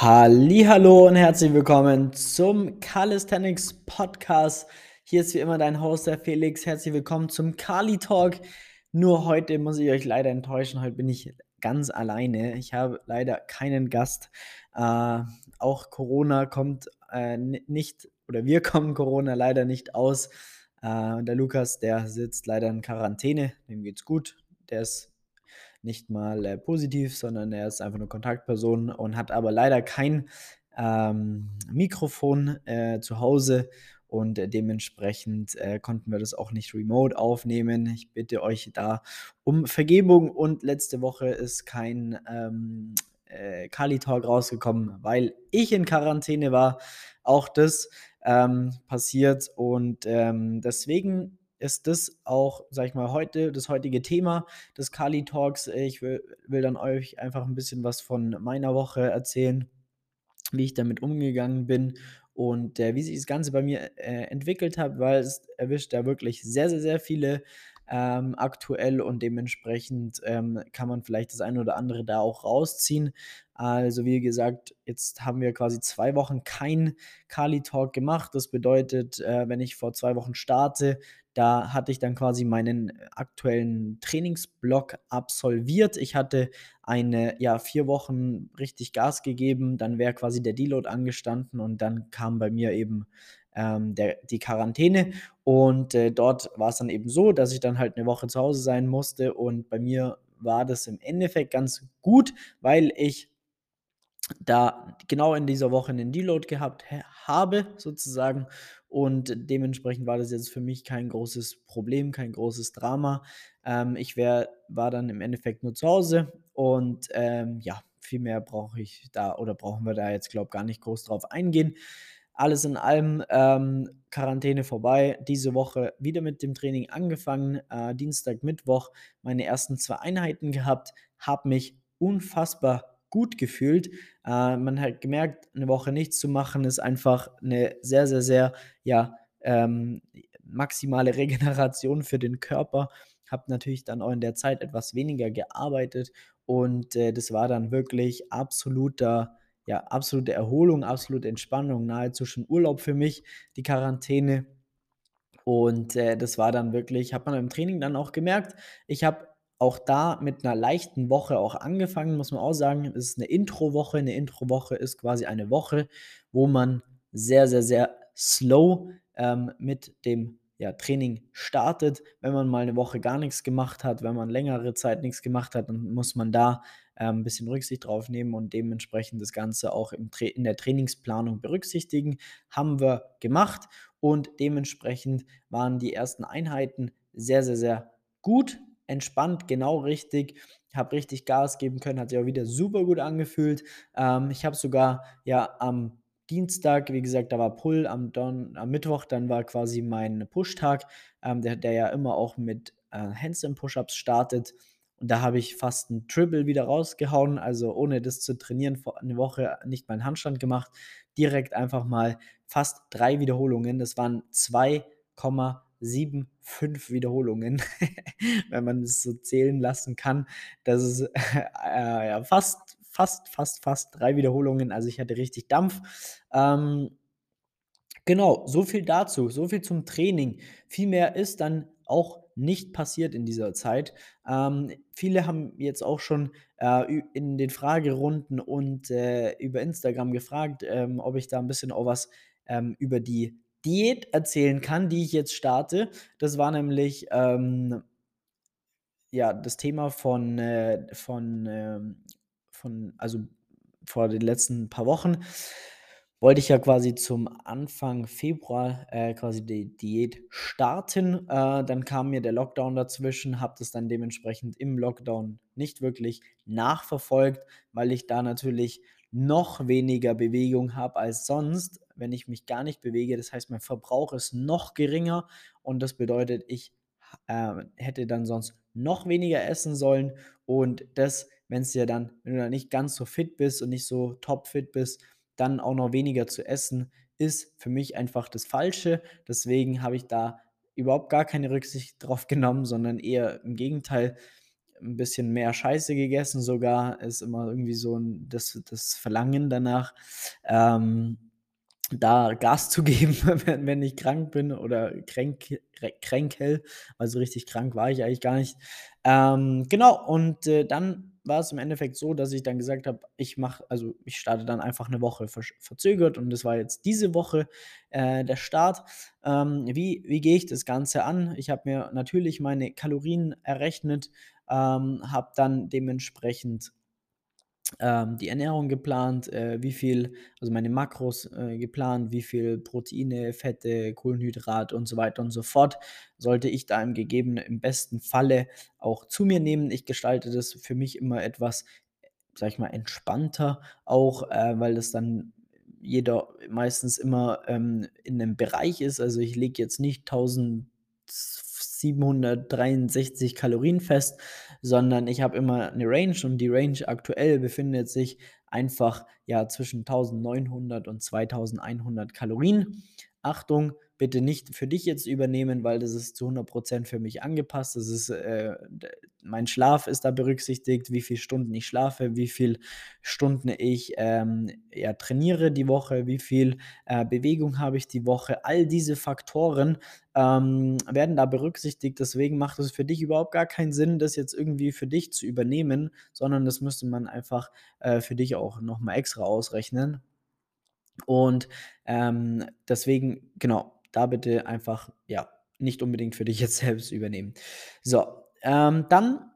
Hallo und herzlich willkommen zum Calisthenics Podcast. Hier ist wie immer dein Host, der Felix. Herzlich willkommen zum Kali Talk. Nur heute muss ich euch leider enttäuschen. Heute bin ich ganz alleine. Ich habe leider keinen Gast. Äh, auch Corona kommt äh, nicht, oder wir kommen Corona leider nicht aus. Äh, der Lukas, der sitzt leider in Quarantäne. Dem geht's gut. Der ist nicht mal äh, positiv, sondern er ist einfach eine Kontaktperson und hat aber leider kein ähm, Mikrofon äh, zu Hause und dementsprechend äh, konnten wir das auch nicht remote aufnehmen. Ich bitte euch da um Vergebung und letzte Woche ist kein ähm, äh, Kali Talk rausgekommen, weil ich in Quarantäne war. Auch das ähm, passiert und ähm, deswegen ist das auch, sag ich mal, heute das heutige Thema des Kali Talks. Ich will, will dann euch einfach ein bisschen was von meiner Woche erzählen, wie ich damit umgegangen bin und äh, wie sich das Ganze bei mir äh, entwickelt hat, weil es erwischt ja wirklich sehr, sehr, sehr viele ähm, aktuell und dementsprechend ähm, kann man vielleicht das eine oder andere da auch rausziehen. Also wie gesagt, jetzt haben wir quasi zwei Wochen kein Kali Talk gemacht. Das bedeutet, äh, wenn ich vor zwei Wochen starte, da hatte ich dann quasi meinen aktuellen Trainingsblock absolviert. Ich hatte eine, ja, vier Wochen richtig Gas gegeben, dann wäre quasi der Deload angestanden und dann kam bei mir eben ähm, der, die Quarantäne. Und äh, dort war es dann eben so, dass ich dann halt eine Woche zu Hause sein musste. Und bei mir war das im Endeffekt ganz gut, weil ich da genau in dieser Woche einen Deload gehabt habe, sozusagen. Und dementsprechend war das jetzt für mich kein großes Problem, kein großes Drama. Ähm, ich wär, war dann im Endeffekt nur zu Hause und ähm, ja, viel mehr brauche ich da oder brauchen wir da jetzt, glaube ich, gar nicht groß drauf eingehen. Alles in allem ähm, Quarantäne vorbei. Diese Woche wieder mit dem Training angefangen. Äh, Dienstag, Mittwoch meine ersten zwei Einheiten gehabt. Habe mich unfassbar gut gefühlt. Äh, man hat gemerkt, eine Woche nichts zu machen, ist einfach eine sehr, sehr, sehr, ja, ähm, maximale Regeneration für den Körper. Habe natürlich dann auch in der Zeit etwas weniger gearbeitet und äh, das war dann wirklich absoluter, ja, absolute Erholung, absolute Entspannung, nahezu schon Urlaub für mich, die Quarantäne. Und äh, das war dann wirklich, hat man im Training dann auch gemerkt. Ich habe auch da mit einer leichten Woche auch angefangen, muss man auch sagen. Es ist eine Introwoche. Eine Introwoche ist quasi eine Woche, wo man sehr, sehr, sehr slow ähm, mit dem ja, Training startet. Wenn man mal eine Woche gar nichts gemacht hat, wenn man längere Zeit nichts gemacht hat, dann muss man da ähm, ein bisschen Rücksicht drauf nehmen und dementsprechend das Ganze auch in der Trainingsplanung berücksichtigen. Haben wir gemacht und dementsprechend waren die ersten Einheiten sehr, sehr, sehr gut entspannt, genau richtig. Habe richtig Gas geben können, hat sich auch wieder super gut angefühlt. Ähm, ich habe sogar ja am Dienstag, wie gesagt, da war Pull, am, Don am Mittwoch, dann war quasi mein Push-Tag, ähm, der, der ja immer auch mit äh, Handstand-Push-Ups startet. Und da habe ich fast ein Triple wieder rausgehauen, also ohne das zu trainieren, vor eine Woche nicht meinen Handstand gemacht, direkt einfach mal fast drei Wiederholungen. Das waren 2,5 sieben, fünf Wiederholungen, wenn man es so zählen lassen kann. Das ist äh, ja, fast, fast, fast, fast drei Wiederholungen. Also ich hatte richtig Dampf. Ähm, genau, so viel dazu, so viel zum Training. Viel mehr ist dann auch nicht passiert in dieser Zeit. Ähm, viele haben jetzt auch schon äh, in den Fragerunden und äh, über Instagram gefragt, ähm, ob ich da ein bisschen auch was ähm, über die Diät erzählen kann, die ich jetzt starte. Das war nämlich ähm, ja das Thema von, äh, von, ähm, von, also vor den letzten paar Wochen wollte ich ja quasi zum Anfang Februar äh, quasi die Diät starten. Äh, dann kam mir der Lockdown dazwischen, habe das dann dementsprechend im Lockdown nicht wirklich nachverfolgt, weil ich da natürlich noch weniger Bewegung habe als sonst, wenn ich mich gar nicht bewege. Das heißt, mein Verbrauch ist noch geringer und das bedeutet, ich äh, hätte dann sonst noch weniger essen sollen und das, wenn es ja dann, wenn du dann nicht ganz so fit bist und nicht so topfit bist, dann auch noch weniger zu essen, ist für mich einfach das Falsche. Deswegen habe ich da überhaupt gar keine Rücksicht drauf genommen, sondern eher im Gegenteil 'n bisschen mehr Scheiße gegessen sogar, ist immer irgendwie so 'n das das Verlangen danach, ähm, da Gas zu geben, wenn wenn ich krank bin oder kränk kränkel. Also, richtig krank war ich eigentlich gar nicht. Ähm, genau, und, äh, dann war es im Endeffekt so, dass ich dann gesagt habe, ich mache also, ich starte dann einfach eine Woche verzögert und das war jetzt diese Woche, äh, der Start. Ähm, wie wie gehe ich das Ganze an? Ich habe mir natürlich meine Kalorien errechnet, ähm, habe dann dementsprechend ähm, die Ernährung geplant, äh, wie viel also meine Makros, äh, geplant, wie viel Proteine, Fette, Kohlenhydrate und so weiter und so fort sollte ich da im gegebenen im besten Falle auch zu mir nehmen. Ich gestalte das für mich immer etwas, sage ich mal, entspannter auch, äh, weil das dann jeder meistens immer, ähm, in 'nem Bereich ist. Also, ich lege jetzt nicht 1.763 Kalorien fest, sondern ich habe immer eine Range und die Range aktuell befindet sich einfach, ja, zwischen 1.900 und 2.100 Kalorien. Achtung, bitte nicht für dich jetzt übernehmen, weil das ist zu 100% für mich angepasst. Das ist, äh, mein Schlaf ist da berücksichtigt, wie viele Stunden ich schlafe, wie viel Stunden ich, ähm, ja, trainiere die Woche, wie viel, äh, Bewegung habe ich die Woche. All diese Faktoren, ähm, werden da berücksichtigt. Deswegen macht es für dich überhaupt gar keinen Sinn, das jetzt irgendwie für dich zu übernehmen, sondern das müsste man einfach, äh, für dich auch noch mal extra ausrechnen. Und, ähm, deswegen genau, da bitte einfach, ja, nicht unbedingt für dich jetzt selbst übernehmen. So, ähm, dann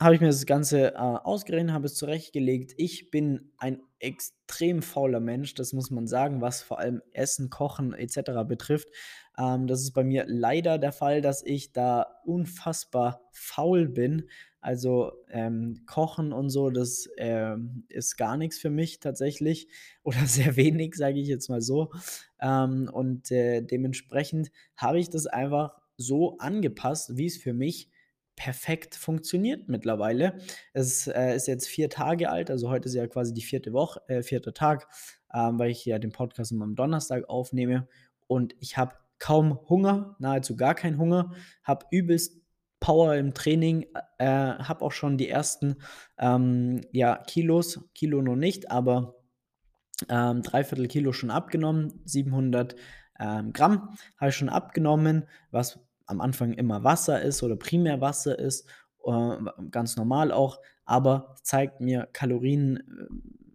habe ich mir das Ganze, äh, ausgerechnet, habe es zurechtgelegt. Ich bin ein extrem fauler Mensch, das muss man sagen, was vor allem Essen, Kochen et cetera betrifft. Ähm, das ist bei mir leider der Fall, dass ich da unfassbar faul bin. Also, ähm, Kochen und so, das, ähm, ist gar nichts für mich tatsächlich oder sehr wenig, sage ich jetzt mal so. Ähm, und, äh, dementsprechend habe ich das einfach so angepasst, wie es für mich perfekt funktioniert mittlerweile. Es, äh, ist jetzt 4 Tage alt, also heute ist ja quasi die vierte Woche äh, 4. Tag, ähm, weil ich ja den Podcast immer am Donnerstag aufnehme und ich habe kaum Hunger, nahezu gar keinen Hunger, habe übelst Power im Training, äh, habe auch schon die ersten, ähm, ja, Kilos Kilo noch nicht, aber, ähm, 3/4 Kilo schon abgenommen, 700, ähm, Gramm habe ich schon abgenommen, was am Anfang immer Wasser ist oder primär Wasser ist, äh, ganz normal auch, aber zeigt mir Kalorien,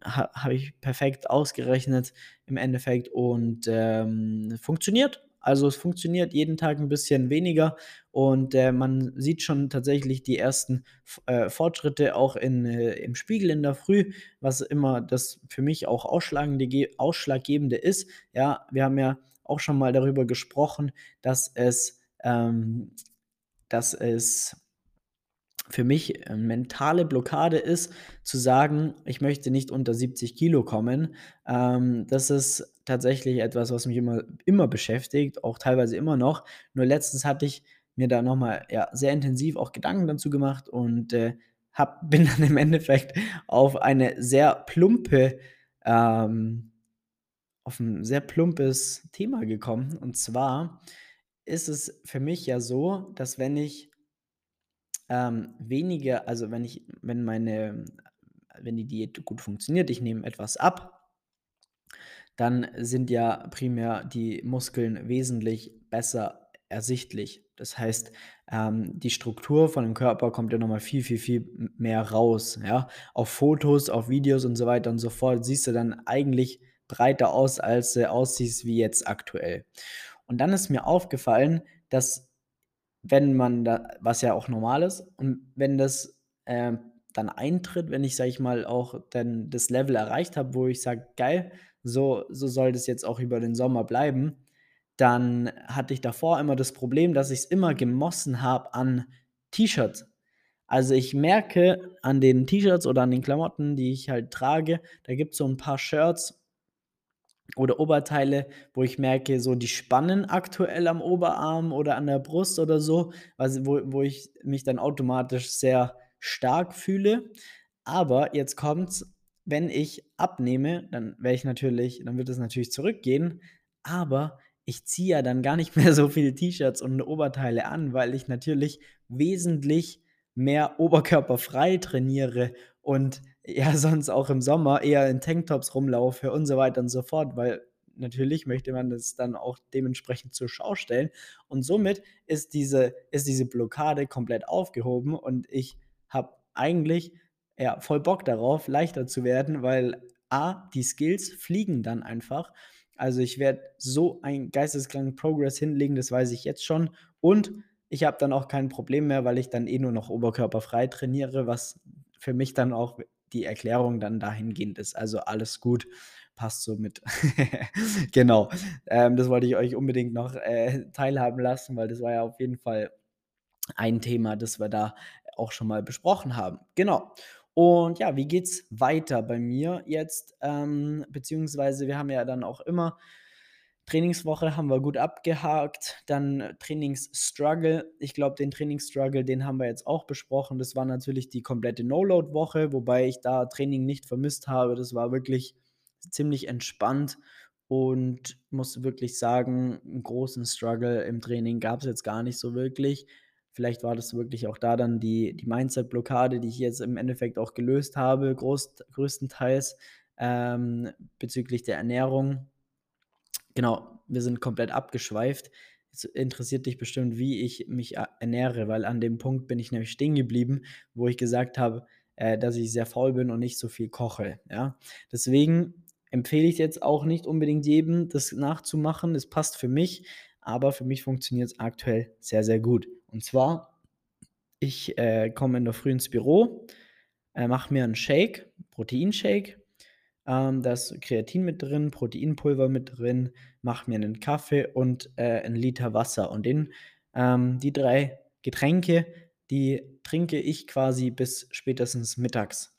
äh, ha habe ich perfekt ausgerechnet im Endeffekt und, ähm, funktioniert. Also, es funktioniert jeden Tag ein bisschen weniger und, äh, man sieht schon tatsächlich die ersten äh, Fortschritte auch in äh, im Spiegel in der Früh, was immer das für mich auch ausschlagende ge Ausschlaggebende ist. Ja, wir haben ja auch schon mal darüber gesprochen, dass es ähm, dass es für mich, äh, mentale Blockade ist, zu sagen: „Ich möchte nicht unter 70 Kilo kommen.“ Ähm, das ist tatsächlich etwas, was mich immer immer beschäftigt, auch teilweise immer noch. Nur letztens hatte ich mir da noch mal, ja, sehr intensiv auch Gedanken dazu gemacht und, äh, habe bin dann im Endeffekt auf eine sehr plumpe ähm, auf ein sehr plumpes Thema gekommen. Und zwar ist es für mich ja so, dass wenn ich ähm, weniger also, wenn ich wenn meine wenn die Diät gut funktioniert, ich nehme etwas ab, dann sind ja primär die Muskeln wesentlich besser ersichtlich. Das heißt, ähm, die Struktur von dem Körper kommt ja noch mal viel, viel, viel mehr raus, ja? Auf Fotos, auf Videos und so weiter und so fort siehst du dann eigentlich breiter aus, als du aussiehst wie jetzt aktuell. Und dann ist mir aufgefallen, dass wenn man da was ja auch normal ist und wenn das, ähm, dann eintritt, wenn ich, sage ich mal, auch dann das Level erreicht habe, wo ich sage: „Geil, so so soll das jetzt auch über den Sommer bleiben“, dann hatte ich davor immer das Problem, dass ich's immer gemossen habe an T-Shirts. Also, ich merke an den T-Shirts oder an den Klamotten, die ich halt trage, da gibt's so 'n paar Shirts oder Oberteile, wo ich merke, so die spannen aktuell am Oberarm oder an der Brust oder so, also wo wo ich mich dann automatisch sehr stark fühle. Aber jetzt kommt's, wenn ich abnehme, dann werde ich natürlich dann wird es natürlich zurückgehen, aber ich ziehe ja dann gar nicht mehr so viele T-Shirts und Oberteile an, weil ich natürlich wesentlich mehr oberkörperfrei trainiere und ja sonst auch im Sommer eher in Tanktops rumlaufe und so weiter und so fort, weil natürlich möchte man das dann auch dementsprechend zur Schau stellen. Und somit ist diese, ist diese Blockade komplett aufgehoben und ich habe eigentlich ja, voll Bock darauf, leichter zu werden, weil A, die Skills fliegen dann einfach. Also ich werde so einen geisteskranken Progress hinlegen, das weiß ich jetzt schon. Und ich habe dann auch kein Problem mehr, weil ich dann eh nur noch oberkörperfrei trainiere, was für mich dann auch die Erklärung dann dahingehend ist. Also alles gut, passt so mit. genau. Ähm, das wollte ich euch unbedingt noch äh, teilhaben lassen, weil das war ja auf jeden Fall ein Thema, das wir da auch schon mal besprochen haben. Genau. Und ja, wie geht's weiter bei mir jetzt? Ähm, beziehungsweise wir haben ja dann auch immer Trainingswoche haben wir gut abgehakt. Dann Trainingsstruggle. Ich glaube, den Trainingsstruggle, den haben wir jetzt auch besprochen. Das war natürlich die komplette No-Load-Woche, wobei ich da Training nicht vermisst habe. Das war wirklich ziemlich entspannt und muss wirklich sagen, einen großen Struggle im Training gab es jetzt gar nicht so wirklich. Vielleicht war das wirklich auch da dann die, die Mindset-Blockade, die ich jetzt im Endeffekt auch gelöst habe, groß, größtenteils ähm, bezüglich der Ernährung. Genau, wir sind komplett abgeschweift. Es interessiert dich bestimmt, wie ich mich ernähre, weil an dem Punkt bin ich nämlich stehen geblieben, wo ich gesagt habe, äh, dass ich sehr faul bin und nicht so viel koche. Ja? Deswegen empfehle ich jetzt auch nicht unbedingt jedem, das nachzumachen. Es passt für mich, aber für mich funktioniert es aktuell sehr, sehr gut. Und zwar, ich äh, komme in der Früh ins Büro, äh, mache mir einen Shake, Proteinshake. Ähm, da Kreatin mit drin, Proteinpulver mit drin, mache mir einen Kaffee und äh, einen Liter Wasser. Und den, ähm, die drei Getränke, die trinke ich quasi bis spätestens mittags.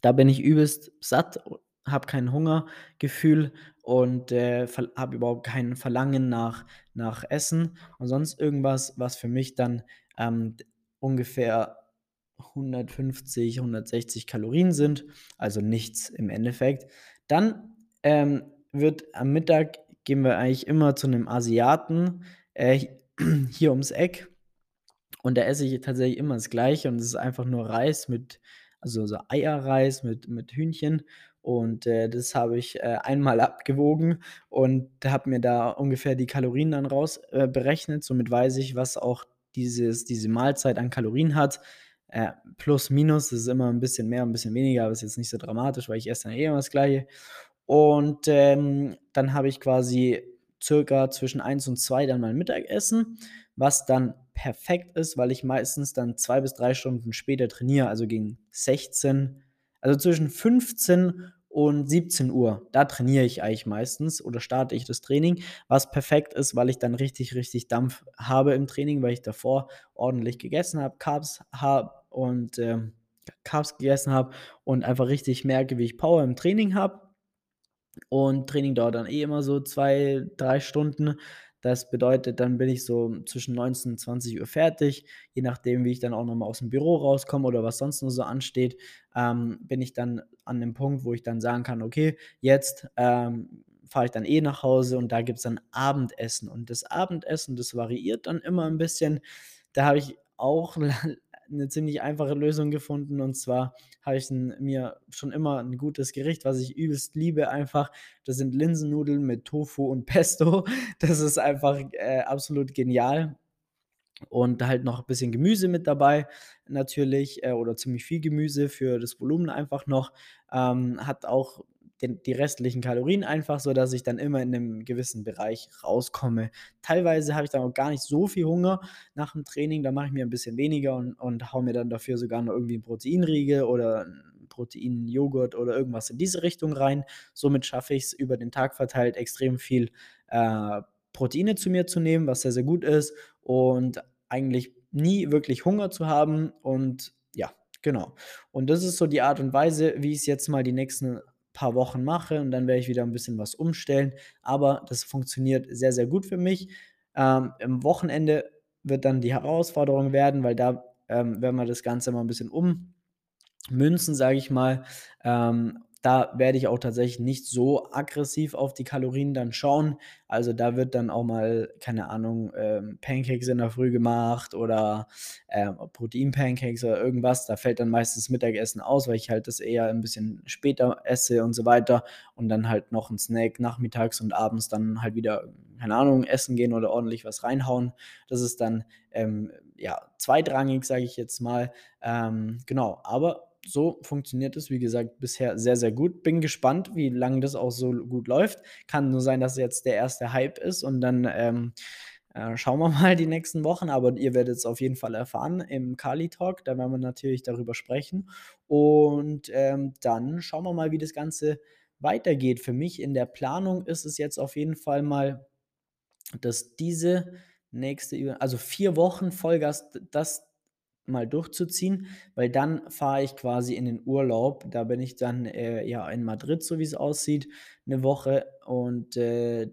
Da bin ich übelst satt habe kein Hungergefühl und äh, habe überhaupt kein Verlangen nach, nach Essen und sonst irgendwas, was für mich dann ähm, ungefähr 150, 160 Kalorien sind, also nichts im Endeffekt. Dann ähm, wird am Mittag gehen wir eigentlich immer zu einem Asiaten äh, hier ums Eck und da esse ich tatsächlich immer das Gleiche und es ist einfach nur Reis mit, also so Eierreis mit, mit Hühnchen und äh, das habe ich äh, einmal abgewogen und habe mir da ungefähr die Kalorien dann raus äh, berechnet. Somit weiß ich, was auch dieses, diese Mahlzeit an Kalorien hat. Äh, plus, minus, das ist immer ein bisschen mehr, ein bisschen weniger, aber ist jetzt nicht so dramatisch, weil ich esse dann eh immer das Gleiche. Und ähm, dann habe ich quasi circa zwischen 1 und 2 dann mein Mittagessen, was dann perfekt ist, weil ich meistens dann zwei bis drei Stunden später trainiere, also gegen 16 also zwischen 15 und 17 Uhr, da trainiere ich eigentlich meistens oder starte ich das Training, was perfekt ist, weil ich dann richtig, richtig Dampf habe im Training, weil ich davor ordentlich gegessen habe, Carbs habe und äh, Carbs gegessen habe und einfach richtig merke, wie ich Power im Training habe. Und Training dauert dann eh immer so zwei, drei Stunden. Das bedeutet, dann bin ich so zwischen 19 und 20 Uhr fertig, je nachdem, wie ich dann auch nochmal aus dem Büro rauskomme oder was sonst noch so ansteht, ähm, bin ich dann an dem Punkt, wo ich dann sagen kann, okay, jetzt ähm, fahre ich dann eh nach Hause und da gibt es dann Abendessen. Und das Abendessen, das variiert dann immer ein bisschen. Da habe ich auch eine ziemlich einfache Lösung gefunden. Und zwar habe ich mir schon immer ein gutes Gericht, was ich übelst liebe, einfach. Das sind Linsennudeln mit Tofu und Pesto. Das ist einfach äh, absolut genial. Und halt noch ein bisschen Gemüse mit dabei, natürlich, äh, oder ziemlich viel Gemüse für das Volumen einfach noch. Ähm, hat auch den, die restlichen Kalorien einfach, so dass ich dann immer in einem gewissen Bereich rauskomme. Teilweise habe ich dann auch gar nicht so viel Hunger nach dem Training, da mache ich mir ein bisschen weniger und, und hau mir dann dafür sogar noch irgendwie einen Proteinriegel oder Proteinjoghurt oder irgendwas in diese Richtung rein. Somit schaffe ich es über den Tag verteilt extrem viel äh, Proteine zu mir zu nehmen, was sehr, sehr gut ist und eigentlich nie wirklich Hunger zu haben und ja, genau. Und das ist so die Art und Weise, wie ich es jetzt mal die nächsten paar Wochen mache und dann werde ich wieder ein bisschen was umstellen. Aber das funktioniert sehr, sehr gut für mich. Ähm, Am Wochenende wird dann die Herausforderung werden, weil da ähm, werden wir das Ganze mal ein bisschen ummünzen, sage ich mal. Ähm, da werde ich auch tatsächlich nicht so aggressiv auf die Kalorien dann schauen. Also da wird dann auch mal, keine Ahnung, ähm, Pancakes in der Früh gemacht oder ähm, Protein-Pancakes oder irgendwas. Da fällt dann meistens Mittagessen aus, weil ich halt das eher ein bisschen später esse und so weiter. Und dann halt noch ein Snack nachmittags und abends dann halt wieder, keine Ahnung, essen gehen oder ordentlich was reinhauen. Das ist dann ähm, ja zweitrangig, sage ich jetzt mal. Ähm, genau, aber so funktioniert es, wie gesagt, bisher sehr, sehr gut. Bin gespannt, wie lange das auch so gut läuft. Kann nur sein, dass jetzt der erste Hype ist und dann ähm, äh, schauen wir mal die nächsten Wochen. Aber ihr werdet es auf jeden Fall erfahren im Kali Talk. Da werden wir natürlich darüber sprechen. Und ähm, dann schauen wir mal, wie das Ganze weitergeht. Für mich in der Planung ist es jetzt auf jeden Fall mal, dass diese nächste, also vier Wochen Vollgas, das mal durchzuziehen, weil dann fahre ich quasi in den Urlaub. Da bin ich dann äh, ja in Madrid, so wie es aussieht, eine Woche. Und äh,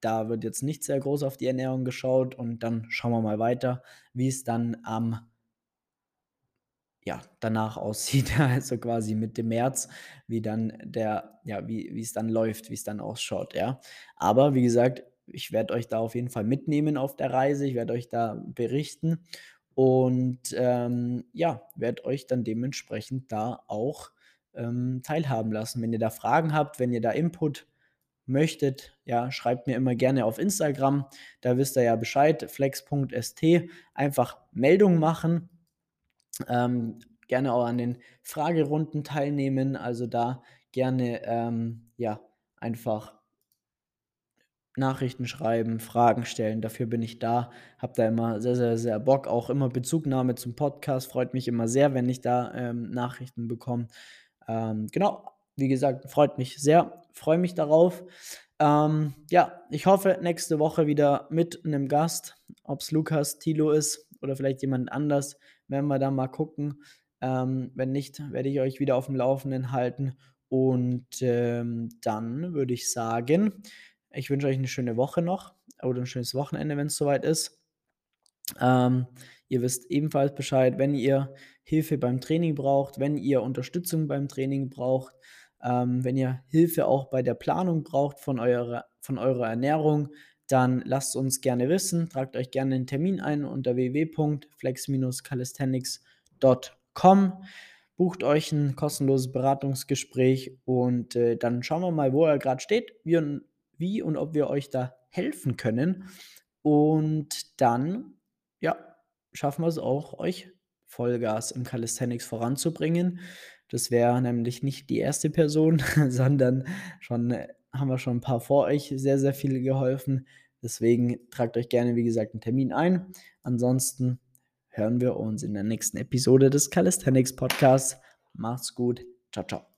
da wird jetzt nicht sehr groß auf die Ernährung geschaut. Und dann schauen wir mal weiter, wie es dann am ja, danach aussieht, also quasi Mitte März, wie dann der, ja, wie, wie es dann läuft, wie es dann ausschaut, ja. Aber wie gesagt, ich werde euch da auf jeden Fall mitnehmen auf der Reise, ich werde euch da berichten und ähm, ja, werde euch dann dementsprechend da auch ähm, teilhaben lassen. Wenn ihr da Fragen habt, wenn ihr da Input möchtet, ja, schreibt mir immer gerne auf Instagram. Da wisst ihr ja Bescheid, flex.st. Einfach Meldung machen. Ähm, gerne auch an den Fragerunden teilnehmen. Also da gerne ähm, ja einfach Nachrichten schreiben, Fragen stellen. Dafür bin ich da. Habe da immer sehr, sehr, sehr Bock. Auch immer Bezugnahme zum Podcast. Freut mich immer sehr, wenn ich da ähm, Nachrichten bekomme. Ähm, genau, wie gesagt, freut mich sehr. Freue mich darauf. Ähm, ja, ich hoffe, nächste Woche wieder mit einem Gast. Ob es Lukas, Tilo ist oder vielleicht jemand anders, werden wir da mal gucken. Ähm, wenn nicht, werde ich euch wieder auf dem Laufenden halten. Und ähm, dann würde ich sagen, ich wünsche euch eine schöne Woche noch oder ein schönes Wochenende, wenn es soweit ist. Ähm, ihr wisst ebenfalls Bescheid, wenn ihr Hilfe beim Training braucht, wenn ihr Unterstützung beim Training braucht, ähm, wenn ihr Hilfe auch bei der Planung braucht von eurer, von eurer Ernährung, dann lasst uns gerne wissen. Tragt euch gerne einen Termin ein unter www.flex-calisthenics.com. Bucht euch ein kostenloses Beratungsgespräch und äh, dann schauen wir mal, wo er gerade steht, wie, wie und ob wir euch da helfen können. Und dann, ja, schaffen wir es auch, euch Vollgas im Calisthenics voranzubringen. Das wäre nämlich nicht die erste Person, sondern schon haben wir schon ein paar vor euch sehr, sehr viele geholfen. Deswegen tragt euch gerne, wie gesagt, einen Termin ein. Ansonsten hören wir uns in der nächsten Episode des Calisthenics Podcasts. Macht's gut. Ciao, ciao.